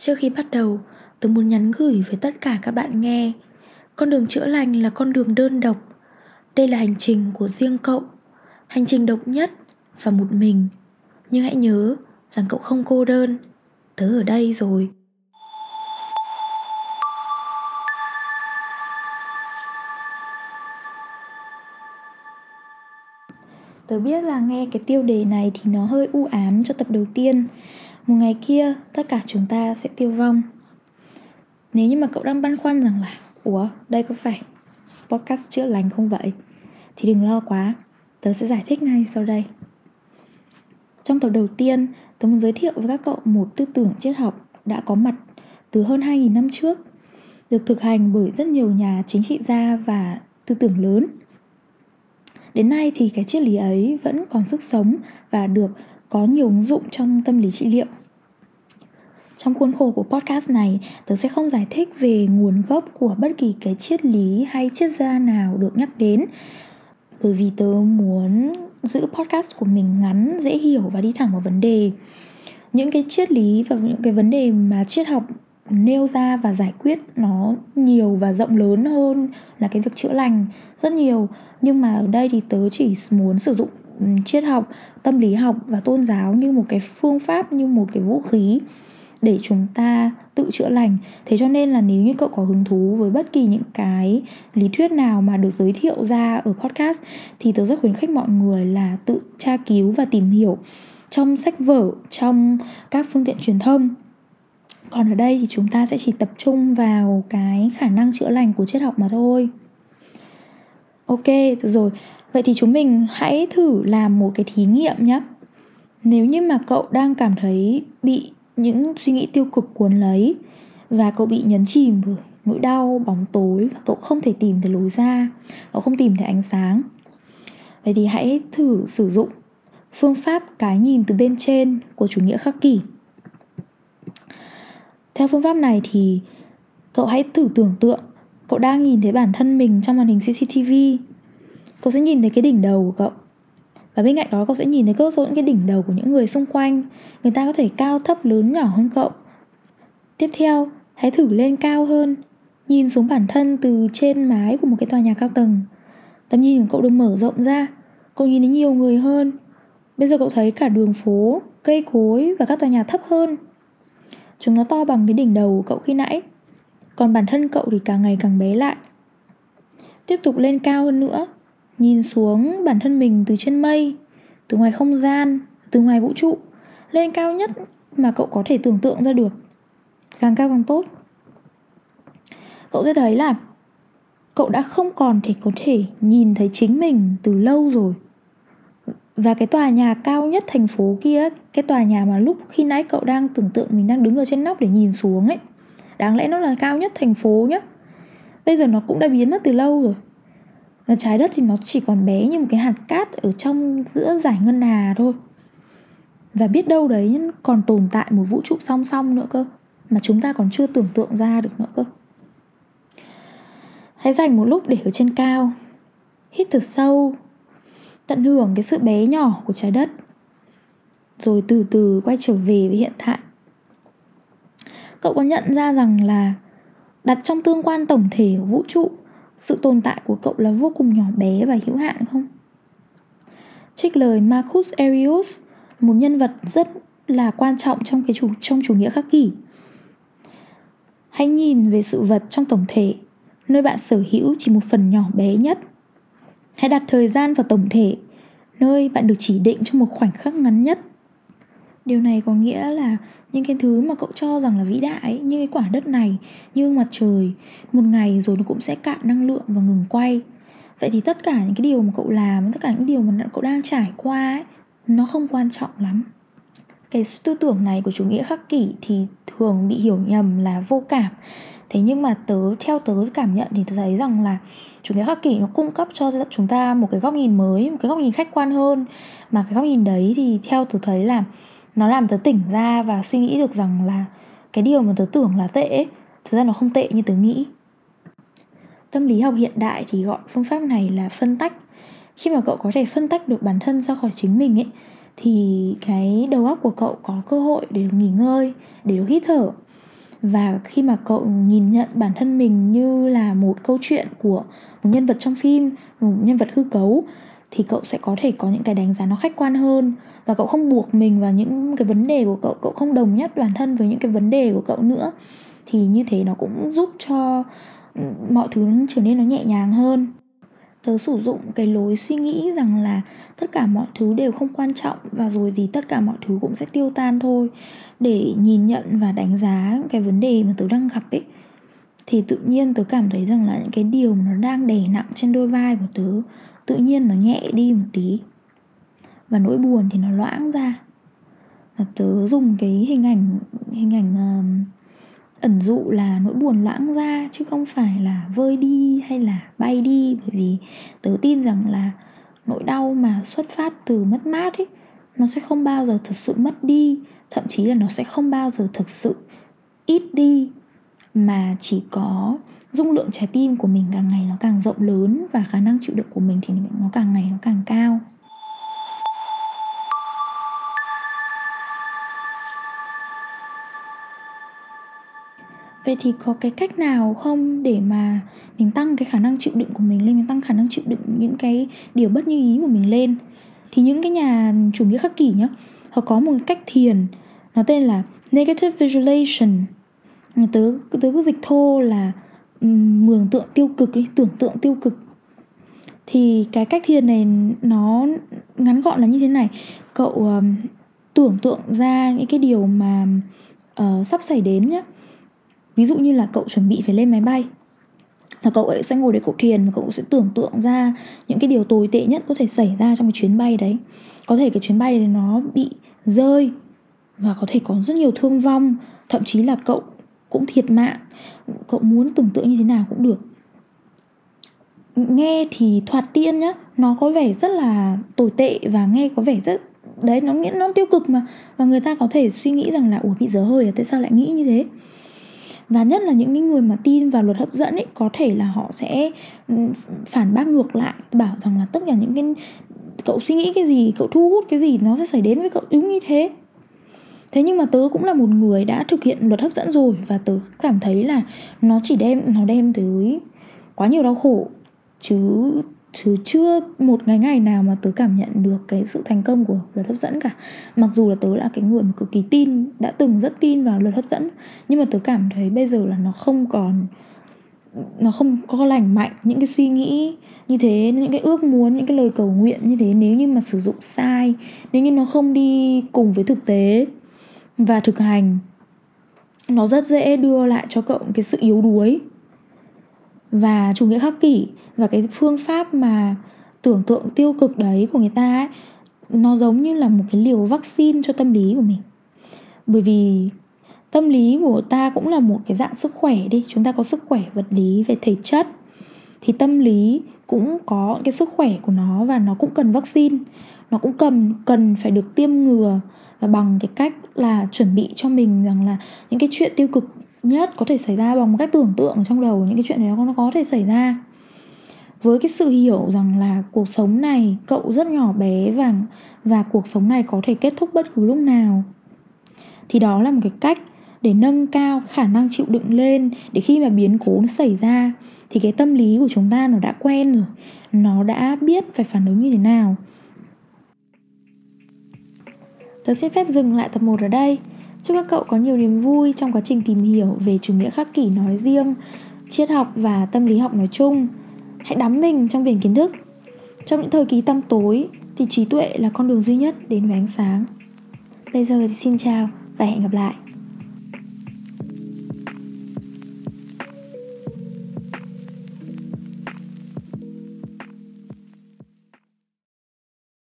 Trước khi bắt đầu, tôi muốn nhắn gửi với tất cả các bạn nghe. Con đường chữa lành là con đường đơn độc. Đây là hành trình của riêng cậu. Hành trình độc nhất và một mình. Nhưng hãy nhớ rằng cậu không cô đơn. Tớ ở đây rồi. Tớ biết là nghe cái tiêu đề này thì nó hơi u ám cho tập đầu tiên. Một ngày kia, tất cả chúng ta sẽ tiêu vong. Nếu như mà cậu đang băn khoăn rằng là, Ủa, đây có phải podcast chữa lành không vậy? Thì đừng lo quá, Tớ sẽ giải thích ngay sau đây. Trong tập đầu tiên, Tớ muốn giới thiệu với các cậu một tư tưởng triết học đã có mặt từ hơn 2.000 năm trước, Được thực hành bởi rất nhiều nhà chính trị gia và tư tưởng lớn. Đến nay thì cái triết lý ấy vẫn còn sức sống và được có nhiều ứng dụng trong tâm lý trị liệu. Trong khuôn khổ của podcast này, tớ sẽ không giải thích về nguồn gốc của bất kỳ cái triết lý hay triết gia nào được nhắc đến bởi vì tớ muốn giữ podcast của mình ngắn, dễ hiểu và đi thẳng vào vấn đề. Những cái triết lý và những cái vấn đề mà triết học nêu ra và giải quyết nó nhiều và rộng lớn hơn là cái việc chữa lành rất nhiều nhưng mà ở đây thì tớ chỉ muốn sử dụng ừ, triết học tâm lý học và tôn giáo như một cái phương pháp như một cái vũ khí để chúng ta tự chữa lành. Thế cho nên là nếu như cậu có hứng thú với bất kỳ những cái lý thuyết nào mà được giới thiệu ra ở podcast, thì tớ rất khuyến khích mọi người là tự tra cứu và tìm hiểu trong sách vở, trong các phương tiện truyền thông. Còn ở đây thì chúng ta sẽ chỉ tập trung vào cái khả năng chữa lành của triết học mà thôi. Ok, được rồi. Vậy thì chúng mình hãy thử làm một cái thí nghiệm nhé nếu như mà cậu đang cảm thấy bị những suy nghĩ tiêu cực cuốn lấy và cậu bị nhấn chìm bởi nỗi đau, bóng tối và cậu không thể tìm thấy lối ra, cậu không tìm thấy ánh sáng vậy thì hãy thử sử dụng phương pháp cái nhìn từ bên trên của chủ nghĩa khắc kỷ theo phương pháp này thì cậu hãy thử tưởng tượng cậu đang nhìn thấy bản thân mình trong màn hình CCTV. Cậu sẽ nhìn thấy cái đỉnh đầu của cậu. Và bên cạnh đó cậu sẽ nhìn thấy cơ số những cái đỉnh đầu của những người xung quanh. Người ta có thể cao thấp lớn nhỏ hơn cậu. Tiếp theo, hãy thử lên cao hơn, nhìn xuống bản thân từ trên mái của một cái tòa nhà cao tầng. Tầm nhìn của cậu được mở rộng ra, cậu nhìn thấy nhiều người hơn. Bây giờ cậu thấy cả đường phố, cây cối và các tòa nhà thấp hơn Chúng nó to bằng cái đỉnh đầu của cậu khi nãy Còn bản thân cậu thì càng ngày càng bé lại Tiếp tục lên cao hơn nữa Nhìn xuống bản thân mình từ trên mây, Từ ngoài không gian, Từ ngoài vũ trụ, Lên cao nhất mà cậu có thể tưởng tượng ra được. Càng cao càng tốt. Cậu sẽ thấy là Cậu đã không còn thể có thể nhìn thấy chính mình từ lâu rồi. Và cái tòa nhà cao nhất thành phố kia, cái tòa nhà mà lúc khi nãy cậu đang tưởng tượng mình đang đứng ở trên nóc để nhìn xuống ấy, đáng lẽ nó là cao nhất thành phố nhá. Bây giờ nó cũng đã biến mất từ lâu rồi và trái đất thì nó chỉ còn bé như một cái hạt cát ở trong giữa giải ngân hà thôi. Và biết đâu đấy còn tồn tại một vũ trụ song song nữa cơ, mà chúng ta còn chưa tưởng tượng ra được nữa cơ. Hãy dành một lúc để ở trên cao, hít thở sâu, tận hưởng cái sự bé nhỏ của trái đất, rồi từ từ quay trở về với hiện tại. Cậu có nhận ra rằng là đặt trong tương quan tổng thể của vũ trụ sự tồn tại của cậu là vô cùng nhỏ bé và hữu hạn không? Trích lời Marcus Aurelius một nhân vật rất là quan trọng trong cái chủ trong chủ nghĩa khắc kỷ. Hãy nhìn về sự vật trong tổng thể nơi bạn sở hữu chỉ một phần nhỏ bé nhất. Hãy đặt thời gian vào tổng thể, nơi bạn được chỉ định trong một khoảnh khắc ngắn nhất. Điều này có nghĩa là những cái thứ mà cậu cho rằng là vĩ đại như cái quả đất này, như mặt trời, một ngày rồi nó cũng sẽ cạn năng lượng và ngừng quay. Vậy thì tất cả những cái điều mà cậu làm, tất cả những điều mà cậu đang trải qua ấy, nó không quan trọng lắm. Cái tư tưởng này của chủ nghĩa khắc kỷ thì thường bị hiểu nhầm là vô cảm thế nhưng mà tớ theo tớ cảm nhận thì tớ thấy rằng là chủ nghĩa khắc kỷ nó cung cấp cho chúng ta một cái góc nhìn mới một cái góc nhìn khách quan hơn mà cái góc nhìn đấy thì theo tớ thấy là nó làm tớ tỉnh ra và suy nghĩ được rằng là cái điều mà tớ tưởng là tệ thực ra nó không tệ như tớ nghĩ. Tâm lý học hiện đại thì gọi phương pháp này là phân tách. Khi mà cậu có thể phân tách được bản thân ra khỏi chính mình ấy, thì cái đầu óc của cậu có cơ hội để được nghỉ ngơi, để được hít thở. Và khi mà cậu nhìn nhận bản thân mình như là một câu chuyện của một nhân vật trong phim, một nhân vật hư cấu, thì cậu sẽ có thể có những cái đánh giá nó khách quan hơn và cậu không buộc mình vào những cái vấn đề của cậu cậu không đồng nhất bản thân với những cái vấn đề của cậu nữa. Thì như thế nó cũng giúp cho ừ, mọi thứ trở nên nó nhẹ nhàng hơn. Tớ sử dụng cái lối suy nghĩ rằng là tất cả mọi thứ đều không quan trọng và rồi gì tất cả mọi thứ cũng sẽ tiêu tan thôi. Để nhìn nhận và đánh giá cái vấn đề mà tớ đang gặp ấy, thì tự nhiên tớ cảm thấy rằng là những cái điều mà nó đang đè nặng trên đôi vai của tớ, tự nhiên nó nhẹ đi một tí và nỗi buồn thì nó loãng ra. Và tớ dùng cái hình ảnh hình ảnh um, ẩn dụ là nỗi buồn loãng ra chứ không phải là vơi đi hay là bay đi. Bởi vì tớ tin rằng là nỗi đau mà xuất phát từ mất mát ấy nó sẽ không bao giờ thực sự mất đi. Thậm chí là nó sẽ không bao giờ thực sự ít đi. Mà chỉ có dung lượng trái tim của mình càng ngày nó càng rộng lớn và khả năng chịu đựng của mình thì nó càng ngày nó càng cao. Vậy thì có cái cách nào không để mà mình tăng cái khả năng chịu đựng của mình lên mình tăng khả năng chịu đựng những cái điều bất như ý của mình lên? Thì những cái nhà chủ nghĩa khắc kỷ nhá họ có một cái cách thiền nó tên là negative visualization. Tớ tớ cứ dịch thô là mường tượng tiêu cực đi tưởng tượng tiêu cực. Thì cái cách thiền này nó ngắn gọn là như thế này. Cậu um, tưởng tượng ra những cái điều mà uh, sắp xảy đến nhé ví dụ như là cậu chuẩn bị phải lên máy bay, là cậu ấy sẽ ngồi để cậu thiền và cậu sẽ tưởng tượng ra những cái điều tồi tệ nhất có thể xảy ra trong cái chuyến bay đấy. Có thể cái chuyến bay này nó bị rơi và có thể có rất nhiều thương vong, thậm chí là cậu cũng thiệt mạng, cậu muốn tưởng tượng như thế nào cũng được. Nghe thì thoạt tiên nhá, nó có vẻ rất là tồi tệ và nghe có vẻ rất, đấy, nó nghĩa, nó tiêu cực mà, và người ta có thể suy nghĩ rằng là, ủa, bị dở hơi à? Tại sao lại nghĩ như thế? Và nhất là những cái người mà tin vào luật hấp dẫn ấy, có thể là họ sẽ ừ, phản bác ngược lại, bảo rằng là tất cả những cái, cậu suy nghĩ cái gì, cậu thu hút cái gì nó sẽ xảy đến với cậu, đúng như thế. Thế nhưng mà tớ cũng là một người đã thực hiện luật hấp dẫn rồi và tớ cảm thấy là nó chỉ đem, nó đem tới quá nhiều đau khổ. Chứ chứ chưa một ngày ngày nào mà tớ cảm nhận được cái sự thành công của luật hấp dẫn cả. Mặc dù là tớ là cái người mà cực kỳ tin, đã từng rất tin vào luật hấp dẫn, nhưng mà tớ cảm thấy bây giờ là nó không còn, nó không có lành mạnh, những cái suy nghĩ như thế, những cái ước muốn, những cái lời cầu nguyện như thế, nếu như mà sử dụng sai, nếu như nó không đi cùng với thực tế và thực hành, nó rất dễ đưa lại cho cậu cái sự yếu đuối và chủ nghĩa khắc kỷ và cái phương pháp mà tưởng tượng tiêu cực đấy của người ta ấy, nó giống như là một cái liều vaccine cho tâm lý của mình. Bởi vì tâm lý của ta cũng là một cái dạng sức khỏe đi chúng ta có sức khỏe vật lý về thể chất thì tâm lý cũng có cái sức khỏe của nó và nó cũng cần vaccine. Nó cũng cần cần phải được tiêm ngừa và bằng cái cách là chuẩn bị cho mình rằng là những cái chuyện tiêu cực nhất có thể xảy ra bằng một cách tưởng tượng ở trong đầu những cái chuyện đấy nó có thể xảy ra. Với cái sự hiểu rằng là cuộc sống này, cậu rất nhỏ bé và và cuộc sống này có thể kết thúc bất cứ lúc nào, thì đó là một cái cách để nâng cao khả năng chịu đựng lên. Để khi mà biến cố nó xảy ra, thì cái tâm lý của chúng ta nó đã quen rồi, nó đã biết phải phản ứng như thế nào. Tớ xin phép dừng lại tập 1 ở đây. Chúc các cậu có nhiều niềm vui trong quá trình tìm hiểu về chủ nghĩa khắc kỷ nói riêng, triết học và tâm lý học nói chung. Hãy đắm mình trong biển kiến thức. Trong những thời kỳ tăm tối thì trí tuệ là con đường duy nhất đến với ánh sáng. Bây giờ thì xin chào và hẹn gặp lại.